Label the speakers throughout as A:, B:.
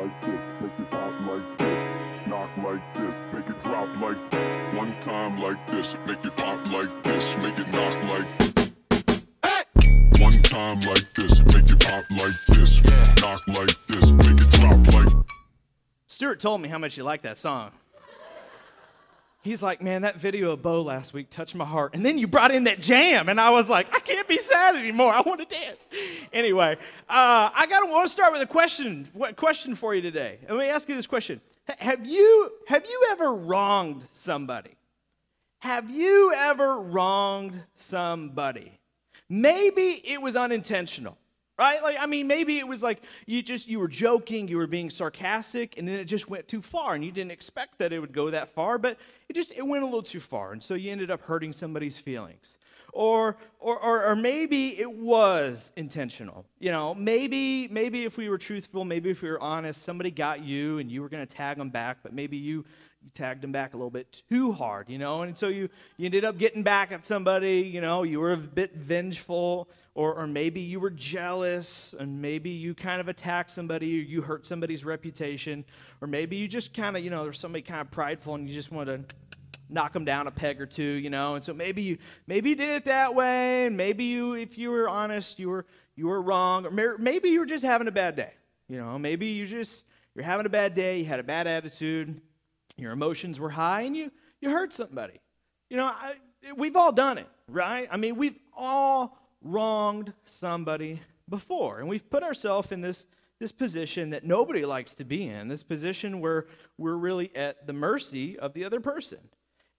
A: like this, make it like this, knock like this, make it drop like this. One time like this, make it pop like this, make it knock like One time like this, make it pop like this, knock like this, make it drop like
B: Stuart told me how much he liked that song. He's like, man, that video of Bo last week touched my heart. And then you brought in that jam, and I was like, I can't be sad anymore. I want to dance. Anyway, uh, I got to want to start with a question. What question for you today? Let me ask you this question: Have you have you ever wronged somebody? Have you ever wronged somebody? Maybe it was unintentional right? Like i mean maybe it was like you just you were joking you were being sarcastic and then it just went too far and you didn't expect that it would go that far but it just it went a little too far and so you ended up hurting somebody's feelings. Or or or, or maybe it was intentional you know? Maybe maybe if we were truthful maybe if we were honest somebody got you and you were going to tag them back but maybe you you tagged them back a little bit too hard, you know, and so you, you ended up getting back at somebody, you know, you were a bit vengeful, or, or maybe you were jealous, and maybe you kind of attacked somebody, or you hurt somebody's reputation, or maybe you just kind of, you know, there's somebody kind of prideful and you just want to knock them down a peg or two, you know, and so maybe you maybe you did it that way, and maybe you, if you were honest, you were you were wrong, or maybe you were just having a bad day, you know, maybe you just you're having a bad day, you had a bad attitude your emotions were high and you, you hurt somebody. You know, I, we've all done it, right? I mean, we've all wronged somebody before, and we've put ourselves in this, this position that nobody likes to be in, this position where we're really at the mercy of the other person.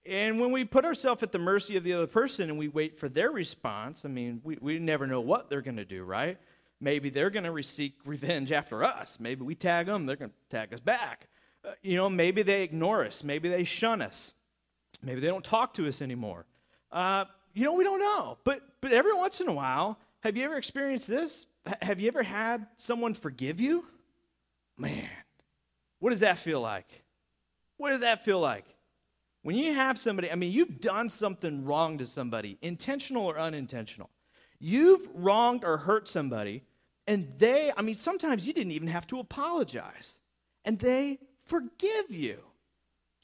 B: And when we put ourselves at the mercy of the other person and we wait for their response, I mean, we, we never know what they're going to do, right? Maybe they're going to seek revenge after us. Maybe we tag them, they're going to tag us back. Uh, you know, maybe they ignore us. Maybe they shun us. Maybe they don't talk to us anymore. Uh, you know, we don't know. But, but every once in a while, have you ever experienced this? Have you ever had someone forgive you? Man, what does that feel like? What does that feel like? When you have somebody, I mean, you've done something wrong to somebody, intentional or unintentional. You've wronged or hurt somebody, and they, I mean, sometimes you didn't even have to apologize, and they forgive you.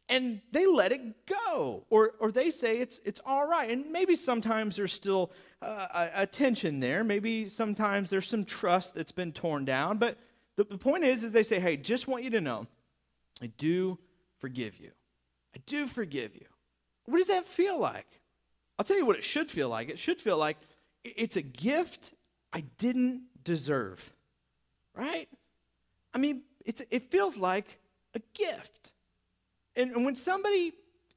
B: And they let it go, or, or they say it's, it's all right. And maybe sometimes there's still uh, a, tension there. Maybe sometimes there's some trust that's been torn down. But the, the point is, is they say, hey, just want you to know, I do forgive you. I do forgive you. What does that feel like? I'll tell you what it should feel like. It should feel like it's a gift I didn't deserve, right? I mean, it's, it feels like a gift. And, and when somebody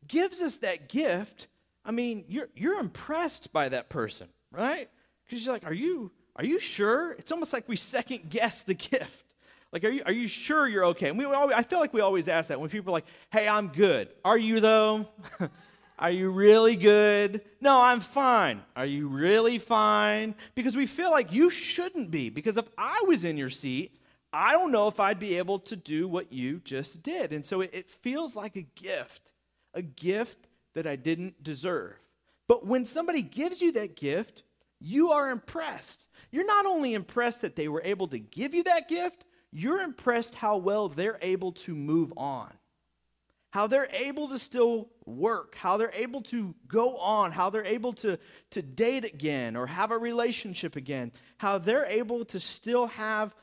B: gives us that gift, I mean, you're, you're impressed by that person, right? Because you're like, are you, are you sure? It's almost like we second guess the gift. Like, are you, are you sure you're okay? And we always, I feel like we always ask that when people are like, hey, I'm good. Are you, though? are you really good? No, I'm fine. Are you really fine? Because we feel like you shouldn't be. Because if I was in your seat, I don't know if I'd be able to do what you just did. And so it, it, feels like a gift, a gift that I didn't deserve. But when somebody gives you that gift, you are impressed. You're not only impressed that they were able to give you that gift, you're impressed how well they're able to move on, how they're able to still work, how they're able to go on, how they're able to, to date again or have a relationship again, how they're able to still have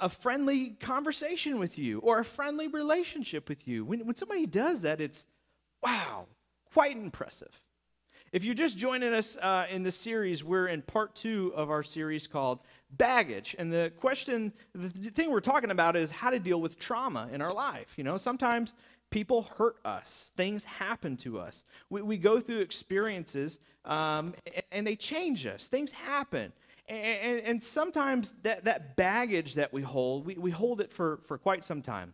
B: a, friendly conversation with you or a friendly relationship with you. When, when somebody does that, it's wow, quite impressive. If you're just joining us uh, in the series, we're in part two of our series called Baggage. And the question, the thing we're talking about is how to deal with trauma in our life. You know, sometimes people hurt us, things happen to us. We, we go through experiences um, and they change us, things happen. And, and, sometimes that, that baggage that we hold, we, we hold it for, for quite some time.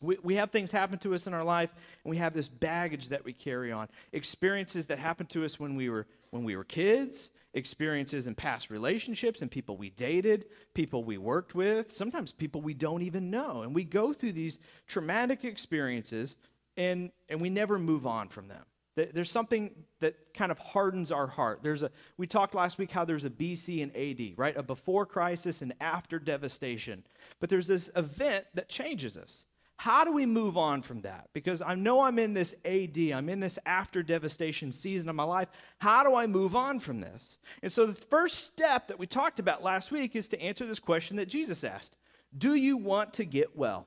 B: We, we have things happen to us in our life, and we have this baggage that we carry on. Experiences that happened to us when we were, when we were kids, experiences in past relationships and people we dated, people we worked with, sometimes people we don't even know. And we go through these traumatic experiences, and, and we never move on from them. There's something that kind of hardens our heart. There's a we talked last week how there's a BC and AD, right? A before crisis and after devastation. But there's this event that changes us. How do we move on from that? Because I know I'm in this AD, I'm in this after devastation season of my life. How do I move on from this? And so the first step that we talked about last week is to answer this question that Jesus asked Do you want to get well?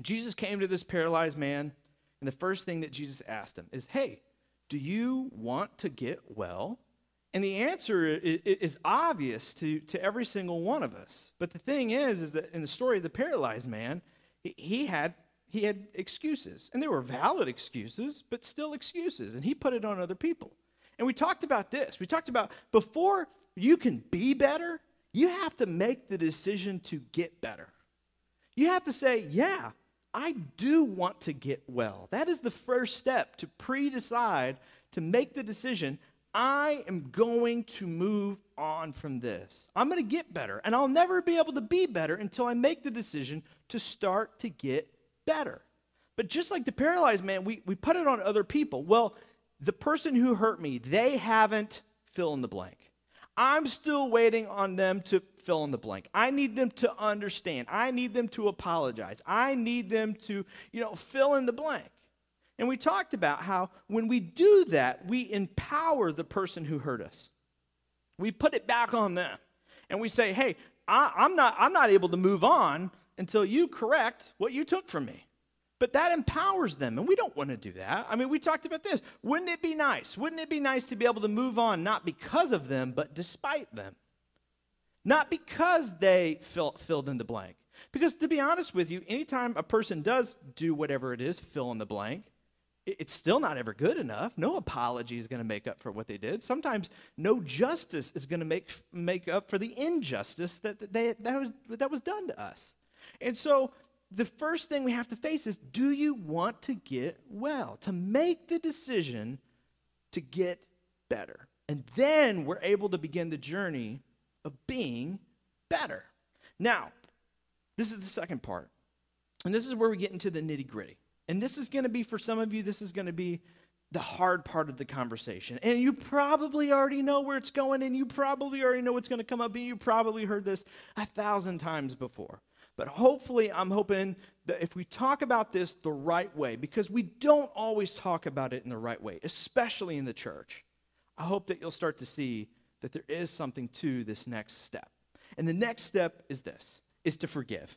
B: Jesus came to this paralyzed man, and the first thing that Jesus asked him is, Hey, do you want to get well? And the answer is obvious to, to every single one of us. But the thing is, is that in the story of the paralyzed man, he had he had excuses. And they were valid excuses but still excuses. And he put it on other people. And we talked about this. We talked about before you can be better you have to make the decision to get better. You have to say yeah i do want to get well that is the first step to pre-decide to make the decision I am going to move on from this. I'm going to get better, and I'll never be able to be better until I make the decision to start to get better. But just like the paralyzed man, we, we put it on other people. Well, the person who hurt me, they haven't fill in the blank. I'm still waiting on them to fill in the blank. I need them to understand. I need them to apologize. I need them to, you know, fill in the blank. And we talked about how when we do that, we empower the person who hurt us. We put it back on them. And we say, hey, I, am not, I'm not able to move on until you correct what you took from me. But that empowers them, and we don't want to do that. I mean, we talked about this. Wouldn't it be nice? Wouldn't it be nice to be able to move on not because of them, but despite them? Not because they fill, filled in the blank. Because to be honest with you, anytime a person does do whatever it is, fill in the blank, it's still not ever good enough. No apology is going to make up for what they did. Sometimes no justice is going to make, make up for the injustice that, they, that, was, that was done to us. And so the first thing we have to face is do you want to get well? To make the decision to get better. And then we're able to begin the journey of being better. Now, this is the second part. And this is where we get into the nitty gritty. And this is going to be, for some of you, this is going to be the hard part of the conversation. And you probably already know where it's going, and you probably already know what's going to come up, and you probably heard this a thousand times before. But hopefully, I'm hoping that if we talk about this the right way, because we don't always talk about it in the right way, especially in the church, I hope that you'll start to see that there is something to this next step. And the next step is this is to forgive.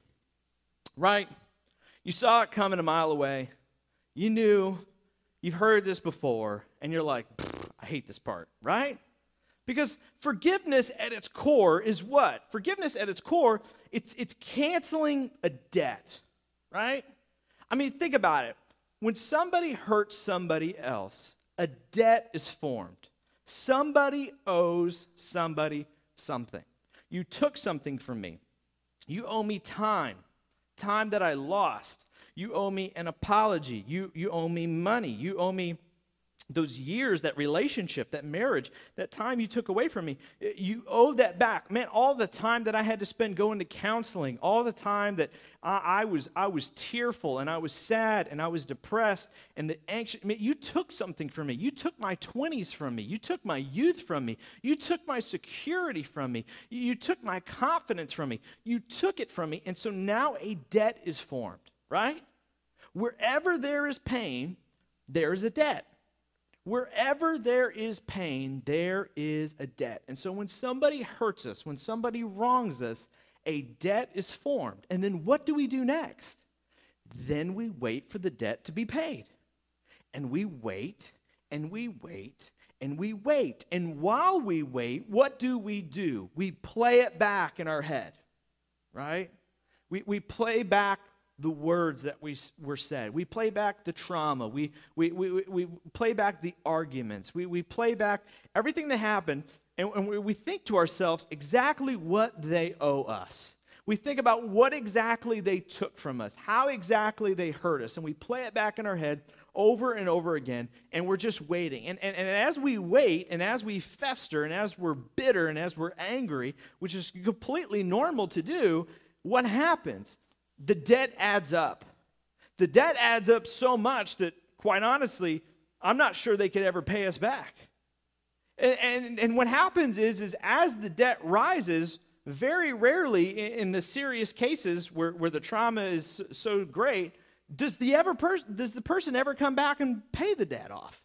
B: Right? You saw it coming a mile away. You knew, you've heard this before, and you're like, I hate this part, right? Because forgiveness at its core is what? Forgiveness at its core, it's, it's canceling a debt, right? I mean, think about it. When somebody hurts somebody else, a debt is formed. Somebody owes somebody something. You took something from me. You owe me time time that I lost. You owe me an apology. You, you owe me money. You owe me those years, that relationship, that marriage, that time you took away from me, you owe that back. Man, all the time that I had to spend going to counseling, all the time that I, I was I was tearful and I was sad and I was depressed and the anxious. I mean, you took something from me. You took my 20s from me. You took my youth from me. You took my security from me. You took my confidence from me. You took it from me. And so now a debt is formed, right? Wherever there is pain, there is a debt. Wherever there is pain, there is a debt. And so when somebody hurts us, when somebody wrongs us, a debt is formed. And then what do we do next? Then we wait for the debt to be paid. And we wait and we wait and we wait. And while we wait, what do we do? We play it back in our head, right? We, we play back the words that we were said. We play back the trauma. We, we, we, we play back the arguments. We, we play back everything that happened, and, and we think to ourselves exactly what they owe us. We think about what exactly they took from us, how exactly they hurt us, and we play it back in our head over and over again, and we're just waiting. And, and, and as we wait, and as we fester, and as we're bitter, and as we're angry, which is completely normal to do, what happens? The debt adds up. The debt adds up so much that, quite honestly, I'm not sure they could ever pay us back. And, and, and what happens is, is as the debt rises, very rarely in, in the serious cases where, where the trauma is so great, does the, ever per- does the person ever come back and pay the debt off?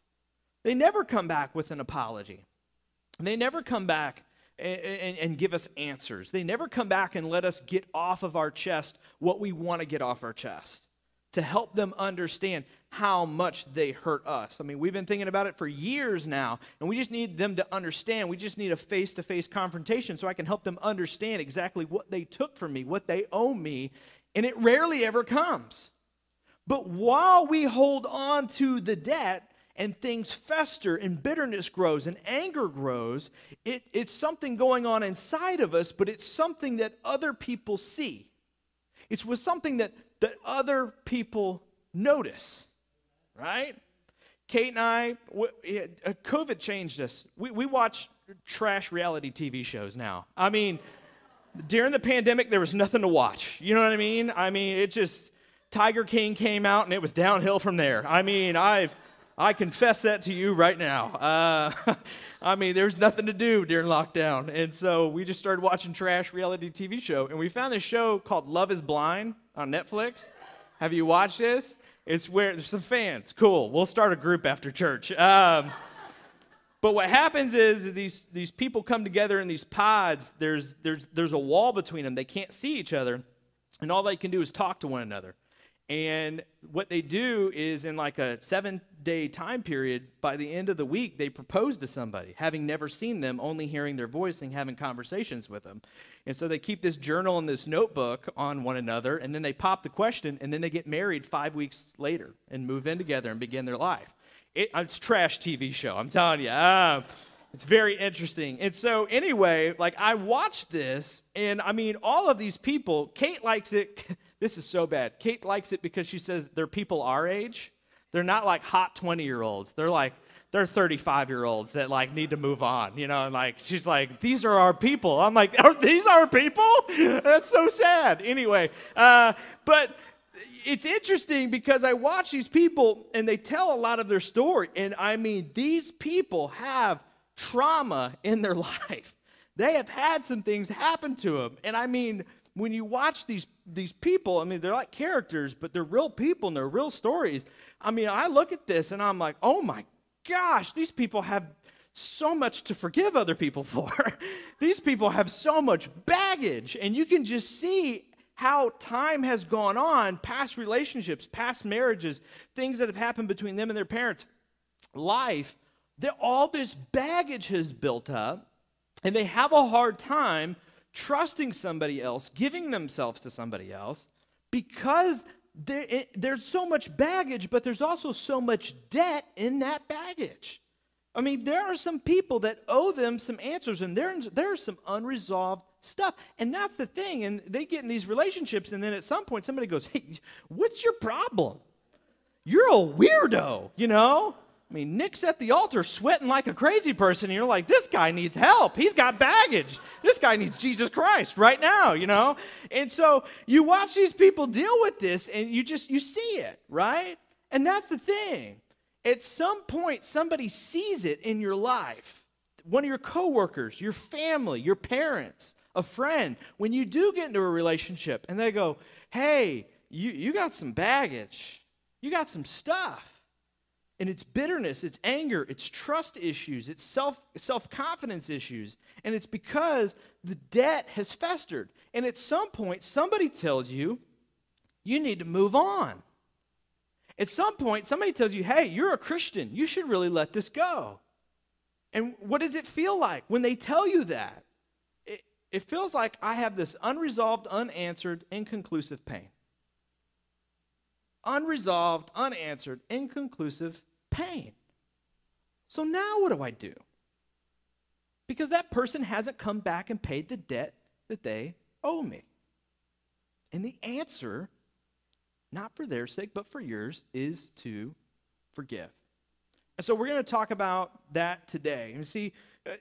B: They never come back with an apology. They never come back and, and, give us answers. They never come back and let us get off of our chest what we want to get off our chest to help them understand how much they hurt us. I mean, we've been thinking about it for years now, and we just need them to understand. We just need a face to face confrontation so I can help them understand exactly what they took from me, what they owe me, and it rarely ever comes. But while we hold on to the debt, and things fester and bitterness grows and anger grows, it, it's something going on inside of us, but it's something that other people see. It's with something that, that other people notice, right? Kate and I, uh, COVID changed us. We, we watch trash reality TV shows now. I mean, during the pandemic, there was nothing to watch. You know what I mean? I mean, it just, Tiger King came out and it was downhill from there. I mean, I've, I confess that to you right now. Uh, I mean, there's nothing to do during lockdown. And so we just started watching trash reality TV show. And we found this show called Love is Blind on Netflix. Have you watched this? It's where there's some fans. Cool. We'll start a group after church. Um, but what happens is these, these people come together in these pods. There's, there's, there's a wall between them. They can't see each other. And all they can do is talk to one another. And what they do is, in like a seven day time period, by the end of the week, they propose to somebody, having never seen them, only hearing their voice and having conversations with them. And so they keep this journal and this notebook on one another, and then they pop the question, and then they get married five weeks later and move in together and begin their life. It, it's trash TV show, I'm telling you. Uh, it's very interesting. And so, anyway, like I watched this, and I mean, all of these people, Kate likes it. This is so bad. Kate likes it because she says they're people our age. They're not like hot 20 year olds. They're like, they're 35 year olds that like need to move on, you know, and like she's like, these are our people. I'm like, are these our people? That's so sad. Anyway, uh, but it's interesting because I watch these people and they tell a lot of their story. And I mean, these people have trauma in their life. They have had some things happen to them. And I mean, when you watch these these people, I mean, they're like characters, but they're real people and they're real stories. I mean, I look at this and I'm like, oh my gosh, these people have so much to forgive other people for. these people have so much baggage, and you can just see how time has gone on, past relationships, past marriages, things that have happened between them and their parents, life, that all this baggage has built up, and they have a hard time trusting somebody else, giving themselves to somebody else, because there, it, there's so much baggage, but there's also so much debt in that baggage. I mean, there are some people that owe them some answers, and there, there's some unresolved stuff. And that's the thing. And they get in these relationships, and then at some point, somebody goes, Hey, what's your problem? You're a weirdo, you know? I mean, Nick's at the altar sweating like a crazy person, and you're like, this guy needs help. He's got baggage. This guy needs Jesus Christ right now, you know? And so you watch these people deal with this, and you just, you see it, right? And that's the thing. At some point, somebody sees it in your life. One of your coworkers, your family, your parents, a friend, when you do get into a relationship, and they go, hey, you, you got some baggage. You got some stuff and it's bitterness, it's anger, it's trust issues, it's self self confidence issues, and it's because the debt has festered. And at some point, somebody tells you you need to move on. At some point, somebody tells you, "Hey, you're a Christian. You should really let this go." And what does it feel like when they tell you that? It, it feels like I have this unresolved, unanswered, inconclusive pain unresolved, unanswered, inconclusive pain. So now what do I do? Because that person hasn't come back and paid the debt that they owe me. And the answer, not for their sake, but for yours, is to forgive. And so we're going to talk about that today. And see, uh,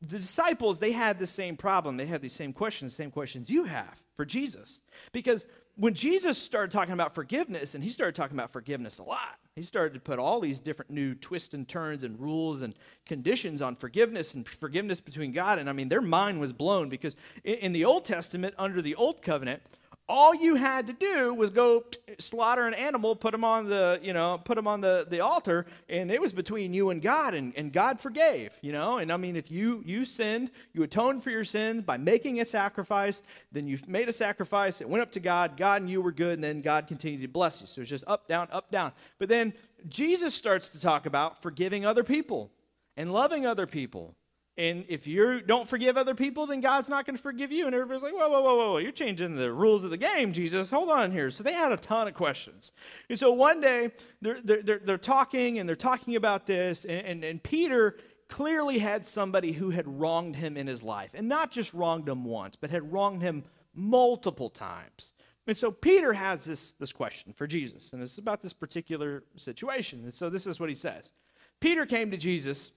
B: the disciples, they had the same problem. They had the same questions, same questions you have for Jesus. Because when Jesus started talking about forgiveness, and he started talking about forgiveness a lot, he started to put all these different new twists and turns and rules and conditions on forgiveness and forgiveness between God. And I mean, their mind was blown because in the Old Testament, under the Old Covenant, all you had to do was go slaughter an animal put them on the you know put them on the, the altar and it was between you and god and, and god forgave you know? And i mean if you you sinned you atoned for your sin by making a sacrifice then you made a sacrifice it went up to god god and you were good and then god continued to bless you. So it's just up down up down. But then jesus starts to talk about forgiving other people and loving other people and if you don't forgive other people, then God's not going to forgive you. And everybody's like, whoa, whoa, whoa, whoa, you're changing the rules of the game, Jesus. Hold on here. So they had a ton of questions. And so one day they're, they're, they're, talking and they're talking about this. And, and, and Peter clearly had somebody who had wronged him in his life. And not just wronged him once, but had wronged him multiple times. And so Peter has this, this question for Jesus. And it's about this particular situation. And so this is what he says Peter came to Jesus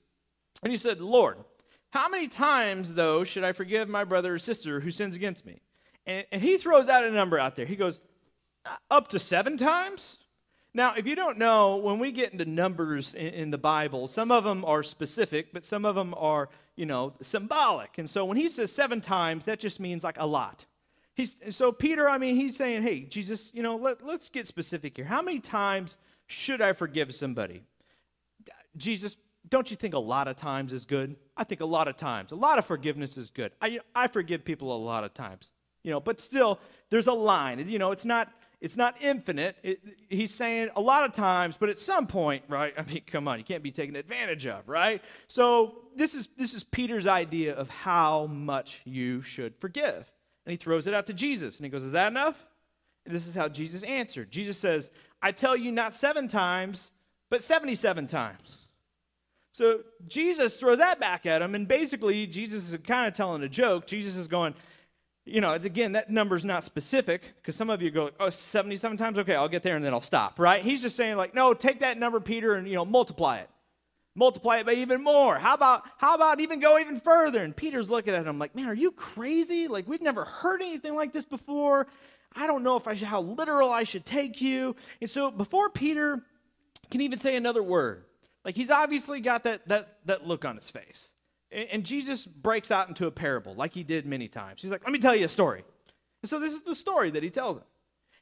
B: and he said, Lord, how many times, though, should I forgive my brother or sister who sins against me? And, and he throws out a number out there. He goes, uh, up to seven times? Now, if you don't know, when we get into numbers in, in, the Bible, some of them are specific, but some of them are, you know, symbolic. And so when he says seven times, that just means like a lot. He's, so Peter, I mean, he's saying, hey, Jesus, you know, let, let's get specific here. How many times should I forgive somebody? Jesus, don't you think a lot of times is good? I think a lot of times, a lot of forgiveness is good. I, I forgive people a lot of times, you know, but still, there's a line. You know, it's not it's not infinite. It, he's saying a lot of times, but at some point, right? I mean, come on, you can't be taken advantage of, right? So this is this is Peter's idea of how much you should forgive, and he throws it out to Jesus, and he goes, "Is that enough?" And this is how Jesus answered. Jesus says, "I tell you, not seven times, but seventy-seven times." So Jesus throws that back at him, and basically, Jesus is kind of telling a joke. Jesus is going, you know, again, that number's not specific because some of you go, oh, 77 times? Okay, I'll get there and then I'll stop, right? He's just saying, like, no, take that number, Peter, and, you know, multiply it. Multiply it by even more. How about, how about even go even further? And Peter's looking at him like, man, are you crazy? Like, we've never heard anything like this before. I don't know if I should, how literal I should take you. And so before Peter can even say another word, like he's obviously got that, that, that look on his face. And, and Jesus breaks out into a parable, like he did many times. He's like, let me tell you a story. And so this is the story that he tells him.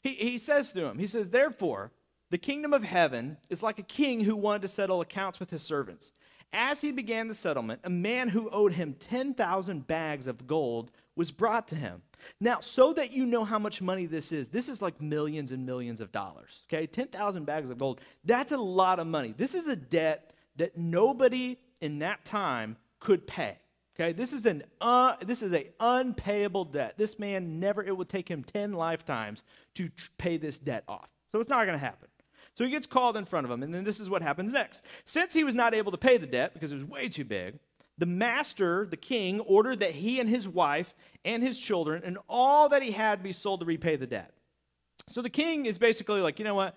B: He, he says to him, he says, therefore, the kingdom of heaven is like a king who wanted to settle accounts with his servants. As he began the settlement, a man who owed him 10,000 bags of gold was brought to him. Now, so that you know how much money this is, this is like millions and millions of dollars. Okay, 10,000 bags of gold. That's a lot of money. This is a debt that nobody in that time could pay. Okay, this is an uh, this is a unpayable debt. This man never it would take him 10 lifetimes to tr- pay this debt off. So it's not going to happen. So he gets called in front of him, and then this is what happens next. Since he was not able to pay the debt because it was way too big, the master, the king, ordered that he and his wife and his children and all that he had be sold to repay the debt. So the king is basically like, you know what?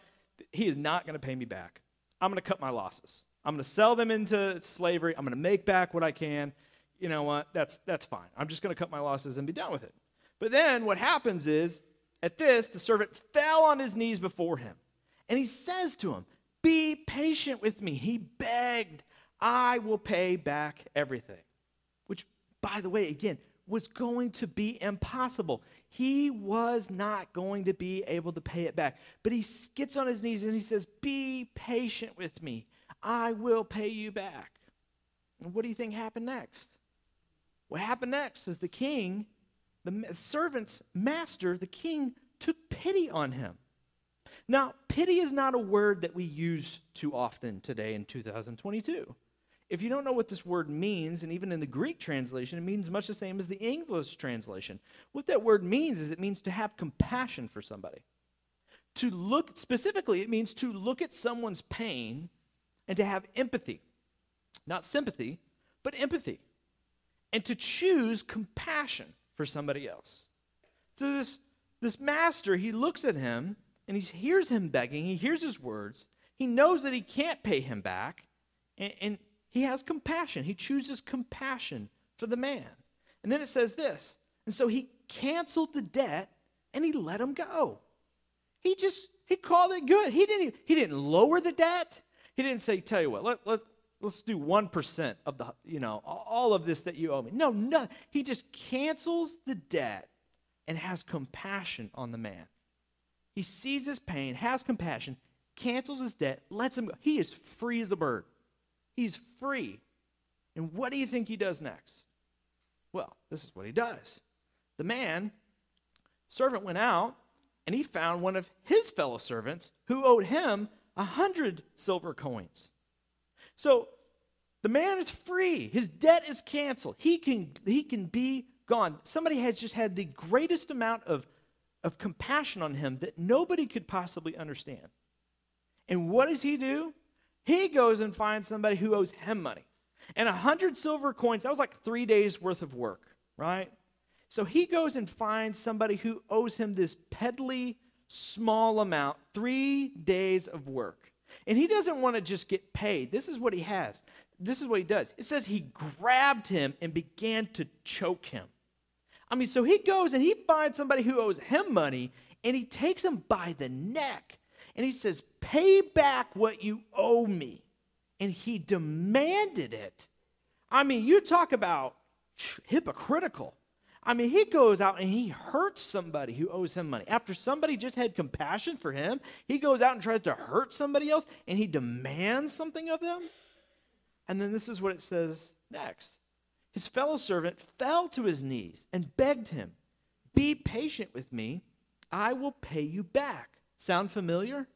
B: He is not going to pay me back. I'm going to cut my losses. I'm going to sell them into slavery. I'm going to make back what I can. You know what? That's that's fine. I'm just going to cut my losses and be done with it. But then what happens is at this the servant fell on his knees before him. And he says to him, Be patient with me. He begged, I will pay back everything. Which, by the way, again, was going to be impossible. He was not going to be able to pay it back. But he gets on his knees and he says, Be patient with me. I will pay you back. And what do you think happened next? What happened next is the king, the servant's master, the king took pity on him. Now, pity is not a word that we use too often today in 2022. If you don't know what this word means, and even in the Greek translation, it means much the same as the English translation. What that word means is it means to have compassion for somebody. To look, specifically, it means to look at someone's pain and to have empathy. Not sympathy, but empathy. And to choose compassion for somebody else. So this, this master, he looks at him and he hears him begging, he hears his words, he knows that he can't pay him back, and, and he has compassion. He chooses compassion for the man. And then it says this, and so he canceled the debt and he let him go. He just he called it good. He didn't he didn't lower the debt. He didn't say, tell you what, let, let, let's do 1% of the, you know, all of this that you owe me. No, no. He just cancels the debt and has compassion on the man. He sees his pain, has compassion, cancels his debt, lets him go. He is free as a bird. He's free. And what do you think he does next? Well, this is what he does. The man, servant went out and he found one of his fellow servants who owed him a hundred silver coins. So the man is free. His debt is canceled. He can, he can be gone. Somebody has just had the greatest amount of, of compassion on him that nobody could possibly understand. And what does he do? He goes and finds somebody who owes him money. And a hundred silver coins, that was like three days worth of work, right? So he goes and finds somebody who owes him this peddly, small amount, three days of work. And he doesn't want to just get paid. This is what he has. This is what he does. It says he grabbed him and began to choke him. I mean, so he goes and he finds somebody who owes him money and he takes him by the neck and he says, Pay back what you owe me. And he demanded it. I mean, you talk about hypocritical. I mean, he goes out and he hurts somebody who owes him money. After somebody just had compassion for him, he goes out and tries to hurt somebody else and he demands something of them. And then this is what it says next His fellow servant fell to his knees and begged him, Be patient with me, I will pay you back. Sound familiar?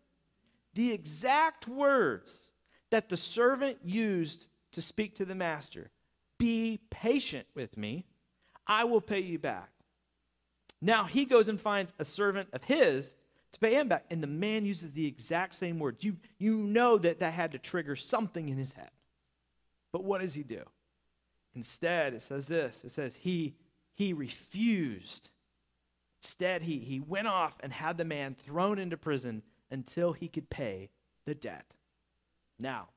B: The exact words that the servant used to speak to the master Be patient with me I will pay you back. Now he goes and finds a servant of his to pay him back. And the man uses the exact same words. You, you know that that had to trigger something in his head. But what does he do? Instead, it says this it says, he, he refused. Instead, he, he went off and had the man thrown into prison until he could pay the debt. Now,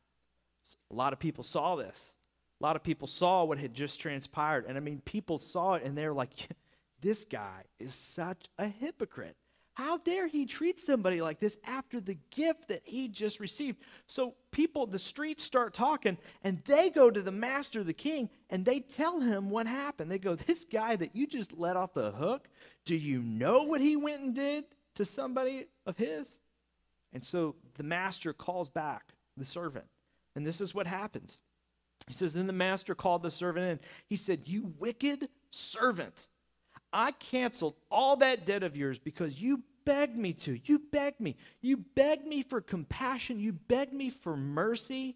B: a lot of people saw this. A lot of people saw what had just transpired. And I mean, people saw it and they're like, this guy is such a hypocrite. How dare he treat somebody like this after the gift that he just received? So people, the streets start talking, and they go to the master, the king, and they tell him what happened. They go, This guy that you just let off the hook, do you know what he went and did to somebody of his? And so the master calls back the servant. And this is what happens. He says, Then the master called the servant in. He said, You wicked servant, I canceled all that debt of yours because you begged me to. You begged me. You begged me for compassion. You begged me for mercy.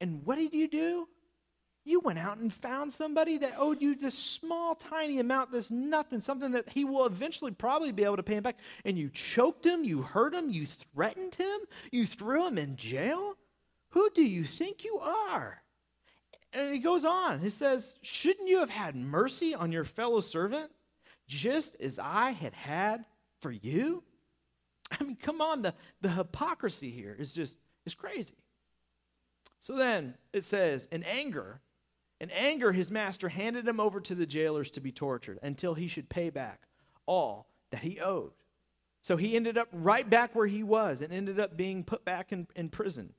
B: And what did you do? You went out and found somebody that owed you this small, tiny amount, this nothing, something that he will eventually probably be able to pay him back. And you choked him, you hurt him, you threatened him, you threw him in jail. Who do you think you are? And he goes on. He says, Shouldn't you have had mercy on your fellow servant, just as I had had for you? I mean, come on, the, the hypocrisy here is just is crazy. So then it says, in anger, in anger, his master handed him over to the jailers to be tortured until he should pay back all that he owed. So he ended up right back where he was and ended up being put back in, in prison.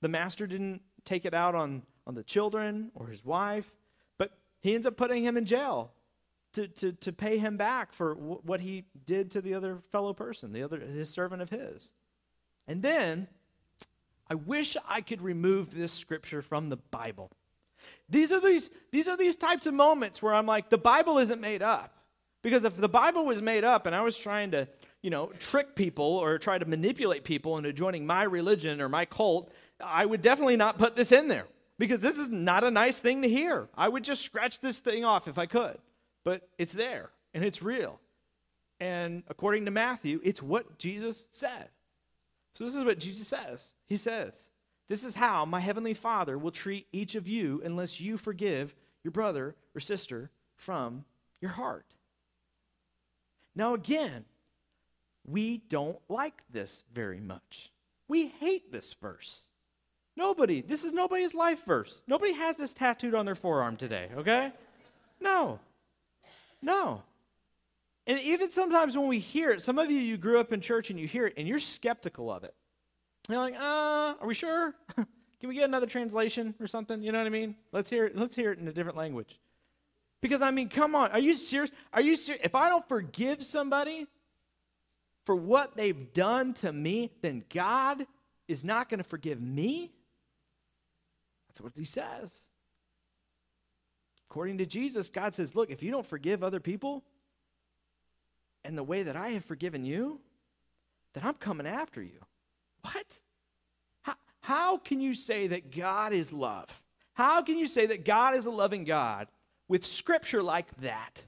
B: The master didn't take it out on on the children or his wife, but he ends up putting him in jail to, to, to pay him back for w- what he did to the other fellow person, the other his servant of his. And then I wish I could remove this scripture from the Bible. These are these, these are these types of moments where I'm like, the Bible isn't made up. Because if the Bible was made up and I was trying to, you know, trick people or try to manipulate people into joining my religion or my cult, I would definitely not put this in there because this is not a nice thing to hear. I would just scratch this thing off if I could, but it's there and it's real. And according to Matthew, it's what Jesus said. So this is what Jesus says. He says, This is how my heavenly Father will treat each of you unless you forgive your brother or sister from your heart. Now, again, we don't like this very much. We hate this verse. Nobody. This is nobody's life verse. Nobody has this tattooed on their forearm today, okay? No. No. And even sometimes when we hear it, some of you, you grew up in church and you hear it and you're skeptical of it. You're like, uh, are we sure? Can we get another translation or something? You know what I mean? Let's hear it. Let's hear it in a different language. Because I mean, come on. Are you serious? Are you serious? If I don't forgive somebody for what they've done to me, then God is not going to forgive me? That's what he says. According to Jesus, God says, look, if you don't forgive other people and the way that I have forgiven you, then I'm coming after you. What? How, how can you say that God is love? How can you say that God is a loving God with scripture like that?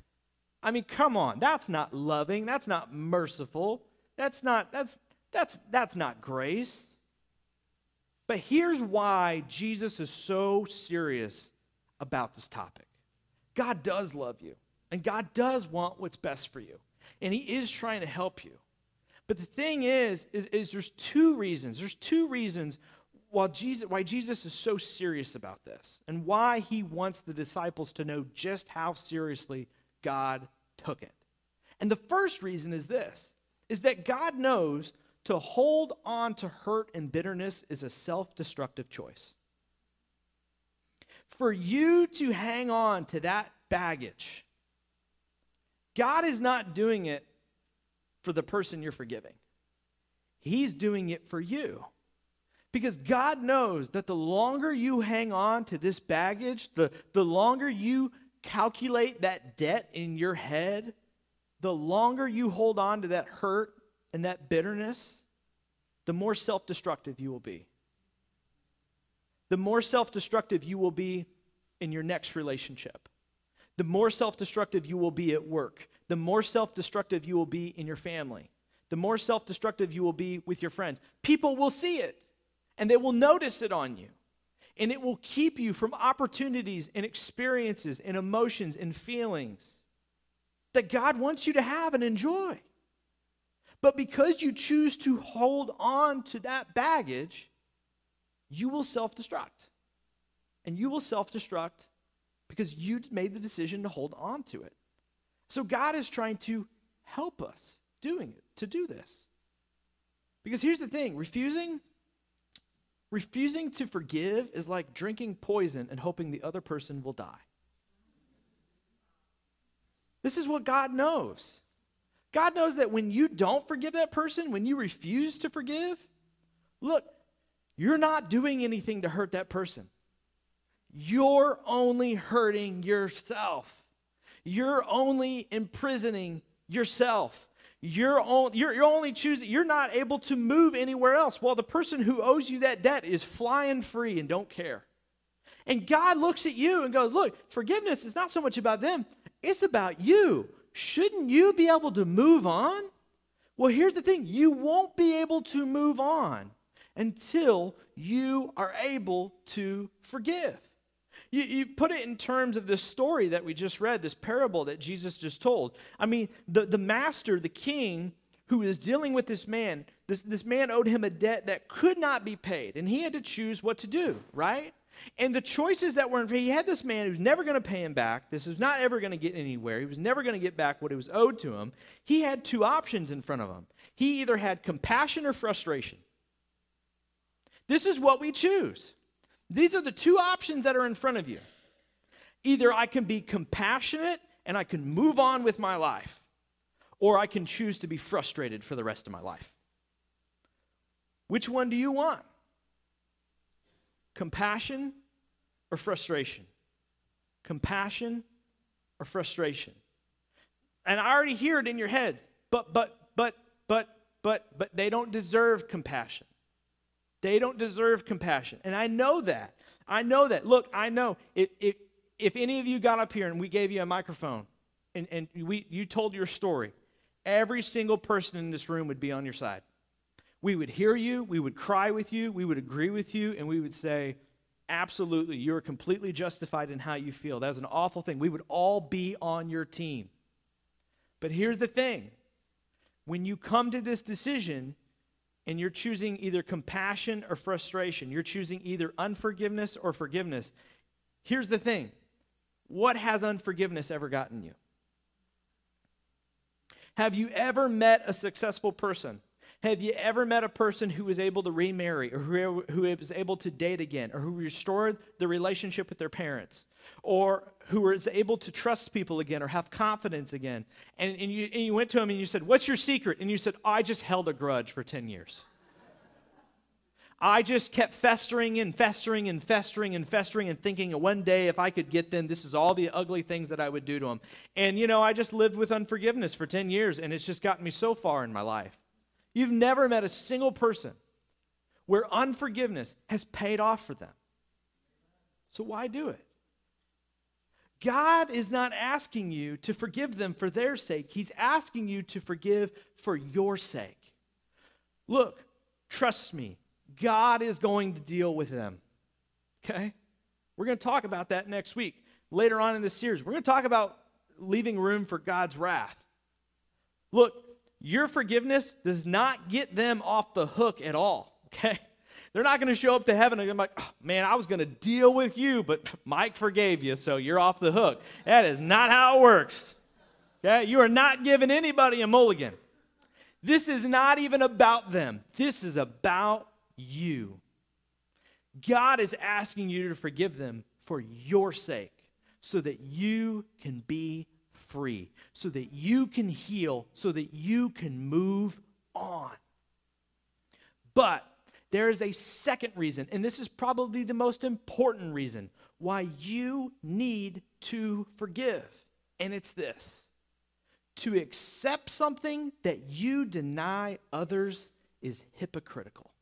B: I mean, come on. That's not loving. That's not merciful. That's not that's that's that's not grace. But here's why Jesus is so serious about this topic. God does love you, and God does want what's best for you, and He is trying to help you. But the thing is, is, is there's two reasons. There's two reasons why Jesus, why Jesus is so serious about this, and why He wants the disciples to know just how seriously God took it. And the first reason is this is that God knows to hold on to hurt and bitterness is a self destructive choice. For you to hang on to that baggage, God is not doing it for the person you're forgiving, He's doing it for you. Because God knows that the longer you hang on to this baggage, the, the longer you calculate that debt in your head, the longer you hold on to that hurt and that bitterness, the more self destructive you will be. The more self destructive you will be in your next relationship. The more self destructive you will be at work. The more self destructive you will be in your family. The more self destructive you will be with your friends. People will see it and they will notice it on you. And it will keep you from opportunities and experiences and emotions and feelings that God wants you to have and enjoy. But because you choose to hold on to that baggage, you will self destruct. And you will self destruct because you made the decision to hold on to it. So God is trying to help us doing it, to do this. Because here's the thing refusing refusing to forgive is like drinking poison and hoping the other person will die. This is what God knows. God knows that when you don't forgive that person, when you refuse to forgive, look, you're not doing anything to hurt that person. You're only hurting yourself. You're only imprisoning yourself. You're, on, you're, you're only choosing, you're not able to move anywhere else while the person who owes you that debt is flying free and don't care. And God looks at you and goes, Look, forgiveness is not so much about them, it's about you. Shouldn't you be able to move on? Well, here's the thing you won't be able to move on until you are able to forgive. You, you put it in terms of this story that we just read, this parable that Jesus just told. I mean, the, the master, the king, who is dealing with this man, this, this man owed him a debt that could not be paid, and he had to choose what to do, right? And the choices that were in front he had this man who's never going to pay him back. This is not ever going to get anywhere. He was never going to get back what he was owed to him. He had two options in front of him. He either had compassion or frustration. This is what we choose. These are the two options that are in front of you. Either I can be compassionate and I can move on with my life, or I can choose to be frustrated for the rest of my life. Which one do you want? Compassion or frustration? Compassion or frustration? And I already hear it in your heads, but, but, but, but, but, but they don't deserve compassion. They don't deserve compassion. And I know that. I know that. Look, I know if, if, if any of you got up here and we gave you a microphone and, and we, you told your story, every single person in this room would be on your side we would hear you, we would cry with you, we would agree with you, and we would say, Absolutely, you're completely justified in how you feel. That's an awful thing. We would all be on your team. But here's the thing when you come to this decision and you're choosing either compassion or frustration, you're choosing either unforgiveness or forgiveness, here's the thing what has unforgiveness ever gotten you? Have you ever met a successful person? Have you ever met a person who was able to remarry or who, who was able to date again or who restored the relationship with their parents or who was able to trust people again or have confidence again? And, and, you, and you went to him and you said, What's your secret? And you said, I just held a grudge for 10 years. I just kept festering and festering and festering and festering and thinking one day if I could get them, this is all the ugly things that I would do to them. And, you know, I just lived with unforgiveness for 10 years and it's just gotten me so far in my life. You've never met a single person where unforgiveness has paid off for them. So why do it? God is not asking you to forgive them for their sake, He's asking you to forgive for your sake. Look, trust me, God is going to deal with them. Okay? We're going to talk about that next week. Later on in this series, we're going to talk about leaving room for God's wrath. Look, your forgiveness does not get them off the hook at all, okay? They're not going to show up to heaven and be like, oh, man, I was going to deal with you, but Mike forgave you, so you're off the hook. That is not how it works. Okay? You are not giving anybody a mulligan. This is not even about them, this is about you. God is asking you to forgive them for your sake so that you can be free, so that you can heal, so that you can move on. But there is a second reason, and this is probably the most important reason why you need to forgive. And it's this to accept something that you deny others is hypocritical.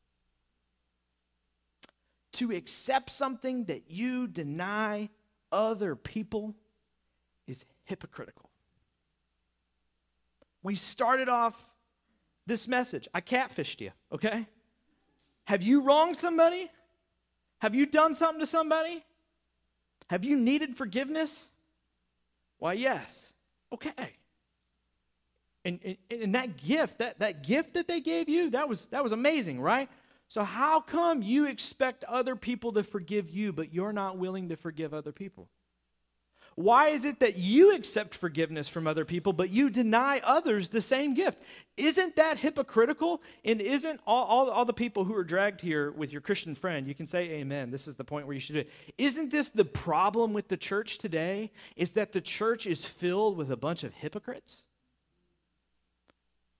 B: To accept something that you deny other people is hypocritical. We started off this message. I catfished you, okay? Have you wronged somebody? Have you done something to somebody? Have you needed forgiveness? Why, yes. Okay. And, and, and, that gift, that, that gift that they gave you, that was, that was amazing, right? So, how come you expect other people to forgive you, but you're not willing to forgive other people? Why is it that you accept forgiveness from other people, but you deny others the same gift? Isn't that hypocritical? And isn't all, all, all, the people who are dragged here with your Christian friend, you can say amen. This is the point where you should do it. Isn't this the problem with the church today? Is that the church is filled with a bunch of hypocrites?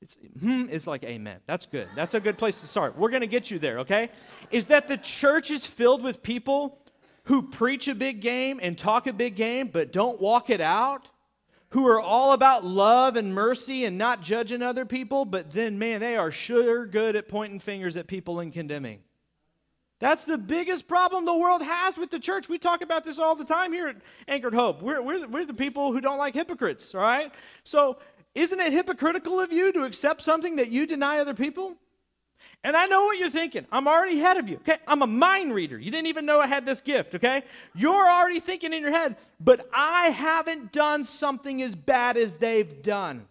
B: It's, hmm, it's like amen. That's good. That's a good place to start. We're going to get you there, okay? Is that the church is filled with people who preach a big game and talk a big game but don't walk it out, who are all about love and mercy and not judging other people, but then, man, they are sure good at pointing fingers at people and condemning. That's the biggest problem the world has with the church. We talk about this all the time here at Anchored Hope. We're, we're, the, we're the people who don't like hypocrites, all right? So, isn't it hypocritical of you to accept something that you deny other people? And I know what you're thinking. I'm already ahead of you. Okay? I'm a mind reader. You didn't even know I had this gift, okay? You're already thinking in your head, but I haven't done something as bad as they've done.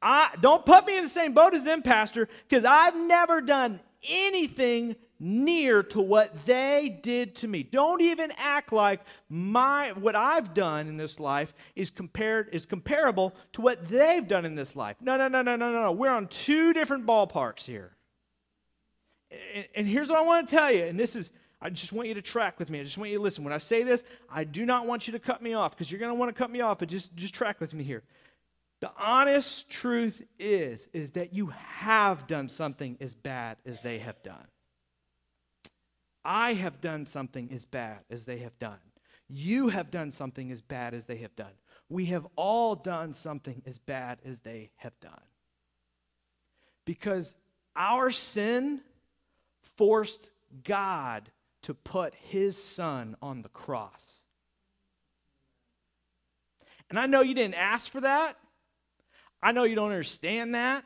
B: I don't put me in the same boat as them, Pastor, because I've never done anything near to what they did to me. Don't even act like my what I've done in this life is compared is comparable to what they've done in this life. No, no, no, no, no, no. We're on two different ballparks here. And, and here's what I want to tell you, and this is I just want you to track with me. I just want you to listen. When I say this, I do not want you to cut me off because you're going to want to cut me off, but just just track with me here. The honest truth is is that you have done something as bad as they have done. I have done something as bad as they have done. You have done something as bad as they have done. We have all done something as bad as they have done. Because our sin forced God to put his son on the cross. And I know you didn't ask for that. I know you don't understand that.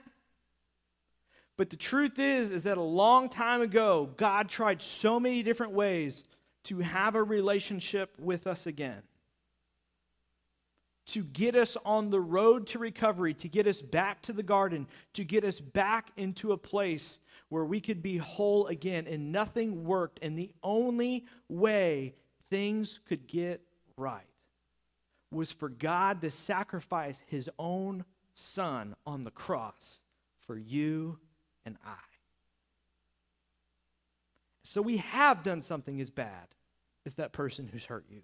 B: But the truth is is that a long time ago God tried so many different ways to have a relationship with us again. To get us on the road to recovery, to get us back to the garden, to get us back into a place where we could be whole again and nothing worked and the only way things could get right was for God to sacrifice his own son on the cross for you and I. So we have done something as bad as that person who's hurt you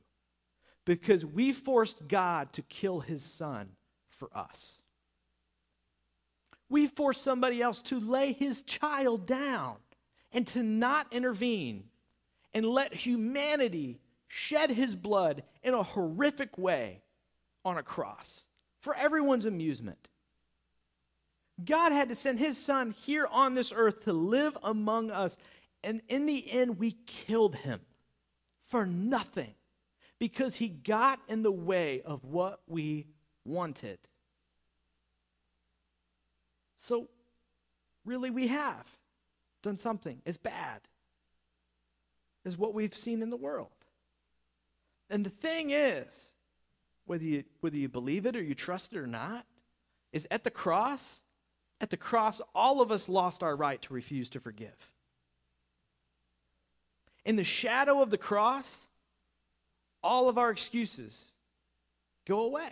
B: because we forced God to kill his son for us. We forced somebody else to lay his child down and to not intervene and let humanity shed his blood in a horrific way on a cross for everyone's amusement. God had to send his son here on this earth to live among us. And in the end, we killed him for nothing because he got in the way of what we wanted. So, really, we have done something as bad as what we've seen in the world. And the thing is, whether you, whether you believe it or you trust it or not, is at the cross, at the cross, all of us lost our right to refuse to forgive. In the shadow of the cross, all of our excuses go away.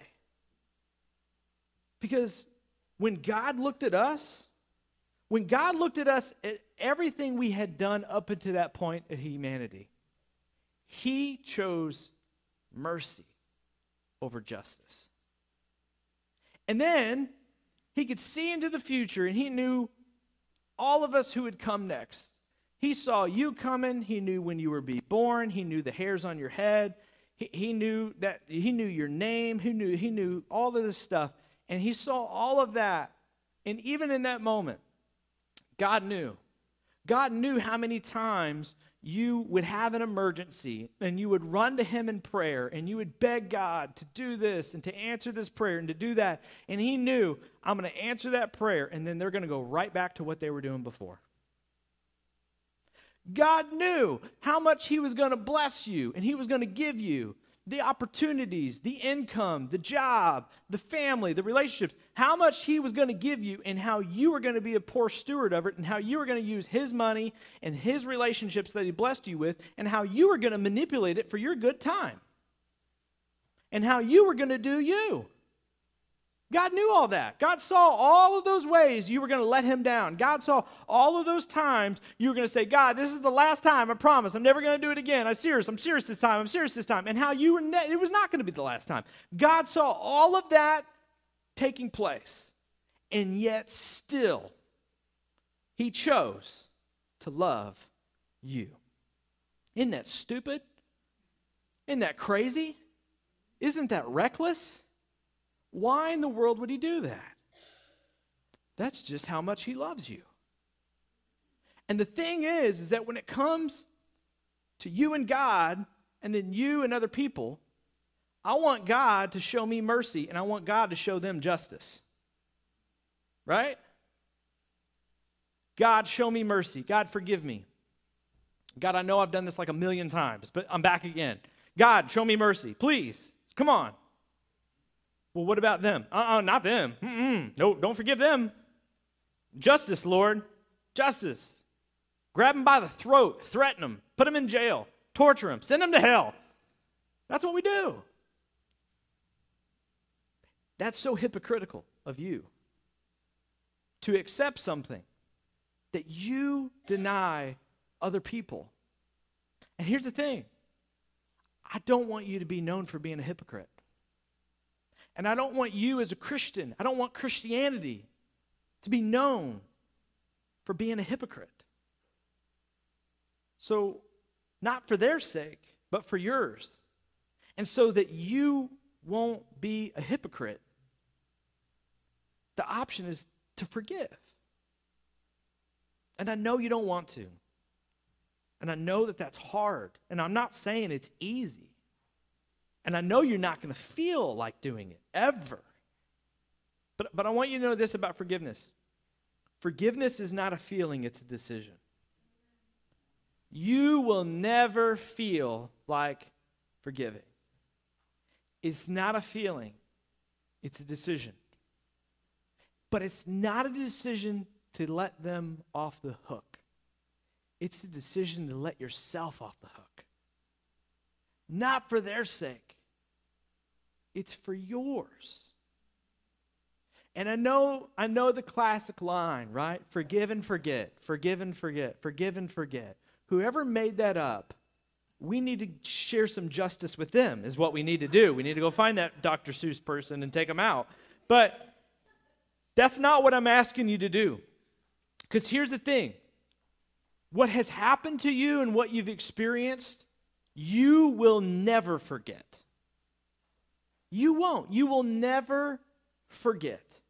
B: Because when God looked at us, when God looked at us at everything we had done up until that point of humanity, He chose mercy over justice. And then He could see into the future and He knew all of us who would come next. He saw you coming. He knew when you were be born. He knew the hairs on your head. He, he knew that he knew your name. He knew he knew all of this stuff. And he saw all of that. And even in that moment, God knew. God knew how many times you would have an emergency and you would run to Him in prayer and you would beg God to do this and to answer this prayer and to do that. And He knew, I'm going to answer that prayer and then they're going to go right back to what they were doing before. God knew how much He was going to bless you and He was going to give you the opportunities, the income, the job, the family, the relationships, how much He was going to give you, and how you were going to be a poor steward of it, and how you were going to use His money and His relationships that He blessed you with, and how you were going to manipulate it for your good time, and how you were going to do you. God knew all that. God saw all of those ways you were going to let him down. God saw all of those times you were going to say, God, this is the last time. I promise. I'm never going to do it again. I'm serious. I'm serious this time. I'm serious this time. And how you were, ne- it was not going to be the last time. God saw all of that taking place. And yet, still, he chose to love you. Isn't that stupid? Isn't that crazy? Isn't that reckless? Why in the world would he do that? That's just how much he loves you. And the thing is, is that when it comes to you and God, and then you and other people, I want God to show me mercy, and I want God to show them justice. Right? God, show me mercy. God, forgive me. God, I know I've done this like a million times, but I'm back again. God, show me mercy. Please. Come on. Well, what about them? Uh uh-uh, uh not them. Mm-mm. No, don't forgive them. Justice, Lord. Justice. Grab them by the throat, threaten them, put them in jail, torture them, send them to hell. That's what we do. That's so hypocritical of you to accept something that you deny other people. And here's the thing I don't want you to be known for being a hypocrite. And I don't want you as a Christian, I don't want Christianity to be known for being a hypocrite. So, not for their sake, but for yours. And so that you won't be a hypocrite, the option is to forgive. And I know you don't want to. And I know that that's hard. And I'm not saying it's easy. And I know you're not going to feel like doing it ever. But, but I want you to know this about forgiveness forgiveness is not a feeling, it's a decision. You will never feel like forgiving. It's not a feeling, it's a decision. But it's not a decision to let them off the hook. It's a decision to let yourself off the hook. Not for their sake, it's for yours. And I know, I know the classic line, right? Forgive and forget, forgive and forget, forgive and forget. Whoever made that up, we need to share some justice with them, is what we need to do. We need to go find that Dr. Seuss person and take them out. But that's not what I'm asking you to do. Because here's the thing what has happened to you and what you've experienced, you will never forget. You won't. You will never forget.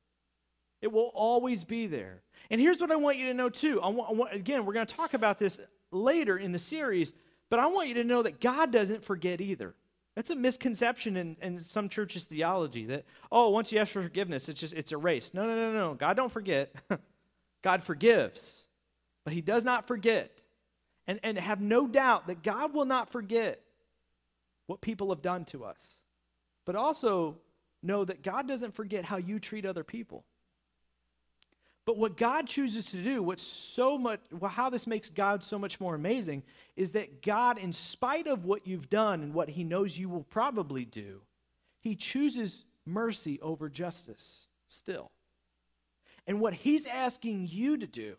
B: It will always be there. And here's what I want you to know too. I want, I want, again, we're going to talk about this later in the series, but I want you to know that God doesn't forget either. That's a misconception in, in some churches' theology that, oh, once you ask for forgiveness, it's just it's erased. No, no, no, no. God don't forget. God forgives, but He does not forget. And, and have no doubt that God will not forget what people have done to us. But also know that God doesn't forget how you treat other people. But what God chooses to do, what's so much, well, how this makes God so much more amazing, is that God, in spite of what you've done and what He knows you will probably do, He chooses mercy over justice still. And what He's asking you to do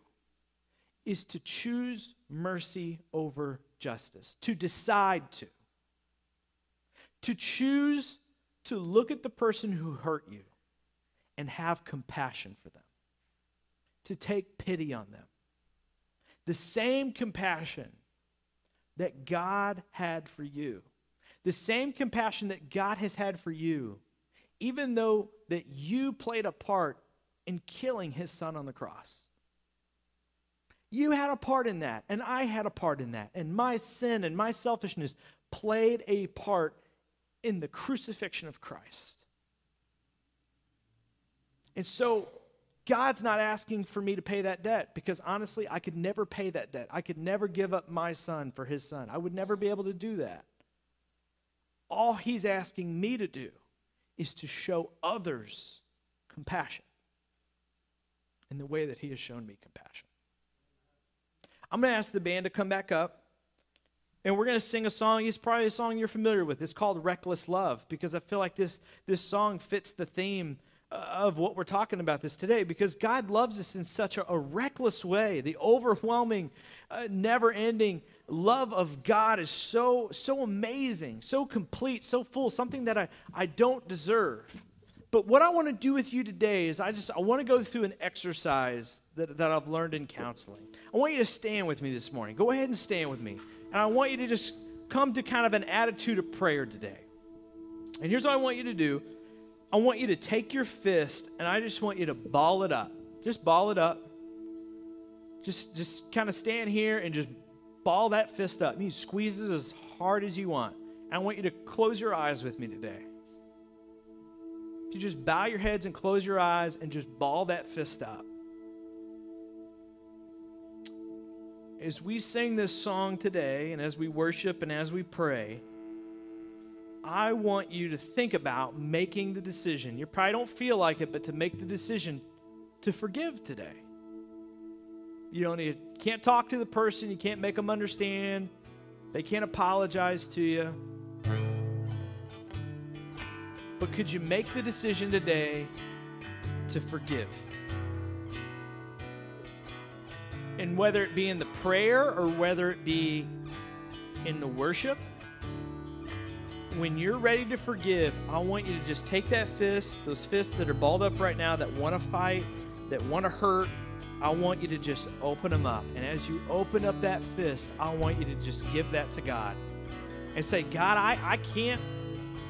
B: is to choose mercy over justice, to decide to. To choose to look at the person who hurt you and have compassion for them to take pity on them. The same compassion that God had for you, the same compassion that God has had for you, even though that you played a part in killing his son on the cross. You had a part in that, and I had a part in that, and my sin and my selfishness played a part in the crucifixion of Christ. And so God's not asking for me to pay that debt because honestly, I could never pay that debt. I could never give up my son for his son. I would never be able to do that. All he's asking me to do is to show others compassion in the way that he has shown me compassion. I'm going to ask the band to come back up. And we're going to sing a song. It's probably a song you're familiar with. It's called Reckless Love because I feel like this, this song fits the theme of what we're talking about this today because God loves us in such a, a reckless way. The overwhelming, uh, never ending love of God is so, so amazing, so complete, so full, something that I, I don't deserve. But what I want to do with you today is I just I want to go through an exercise that, that I've learned in counseling. I want you to stand with me this morning. Go ahead and stand with me. And I want you to just come to kind of an attitude of prayer today. And here's what I want you to do. I want you to take your fist and I just want you to ball it up. Just ball it up. Just just kind of stand here and just ball that fist up. You squeeze it as hard as you want. And I want you to close your eyes with me today. You just bow your heads and close your eyes and just ball that fist up. As we sing this song today and as we worship and as we pray, I want you to think about making the decision. You probably don't feel like it, but to make the decision to forgive today. You don't need, can't talk to the person, you can't make them understand, they can't apologize to you. But could you make the decision today to forgive? And whether it be in the prayer or whether it be in the worship, when you're ready to forgive, I want you to just take that fist, those fists that are balled up right now that want to fight, that want to hurt, I want you to just open them up. And as you open up that fist, I want you to just give that to God and say, God, I, I can't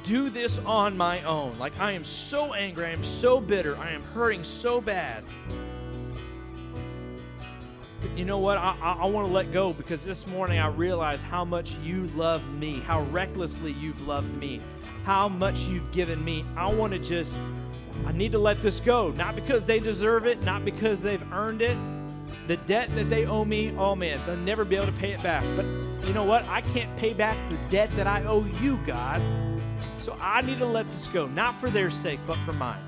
B: do this on my own. Like, I am so angry. I am so bitter. I am hurting so bad you know what? I, I, I want to let go because this morning I realized how much you love me, how recklessly you've loved me, how much you've given me. I want to just, I need to let this go. Not because they deserve it, not because they've earned it. The debt that they owe me, oh man, they'll never be able to pay it back. But you know what? I can't pay back the debt that I owe you, God. So I need to let this go, not for their sake, but for mine.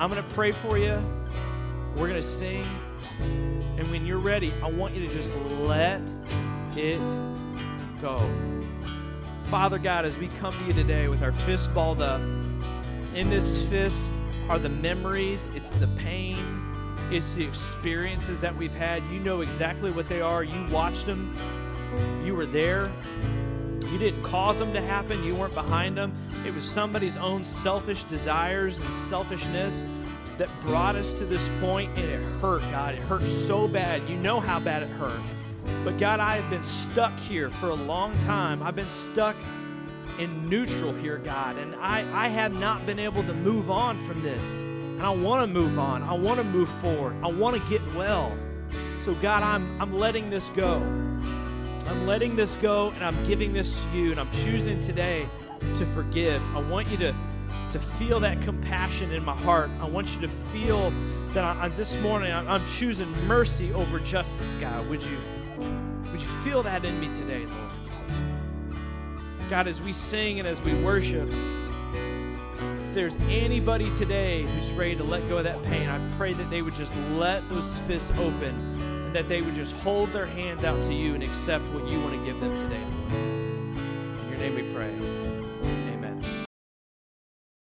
B: I'm going to pray for you. We're going to sing. And when you're ready, I want you to just let it go. Father God, as we come to you today with our fists balled up, in this fist, are the memories, it's the pain, it's the experiences that we've had. You know exactly what they are. You watched them, you were there. You didn't cause them to happen, you weren't behind them. It was somebody's own selfish desires and selfishness that brought us to this point, and it hurt, God. It hurt so bad. You know how bad it hurt. But God, I have been stuck here for a long time. I've been stuck in neutral here, God, and I, I have not been able to move on from this. And I want to move on. I want to move forward. I want to get well. So, God, I'm, I'm letting this go. I'm letting this go and I'm giving this to you. And I'm choosing today to forgive. I want you to, to feel that compassion in my heart. I want you to feel that I, I, this morning I'm, I'm choosing mercy over justice, God. Would you, would you feel that in me today, Lord? God, as we sing and as we worship, if there's anybody today who's ready to let go of that pain, I pray that they would just let those fists open and that they would just hold their hands out to you and accept what you want to give them today, Lord. In your name we pray.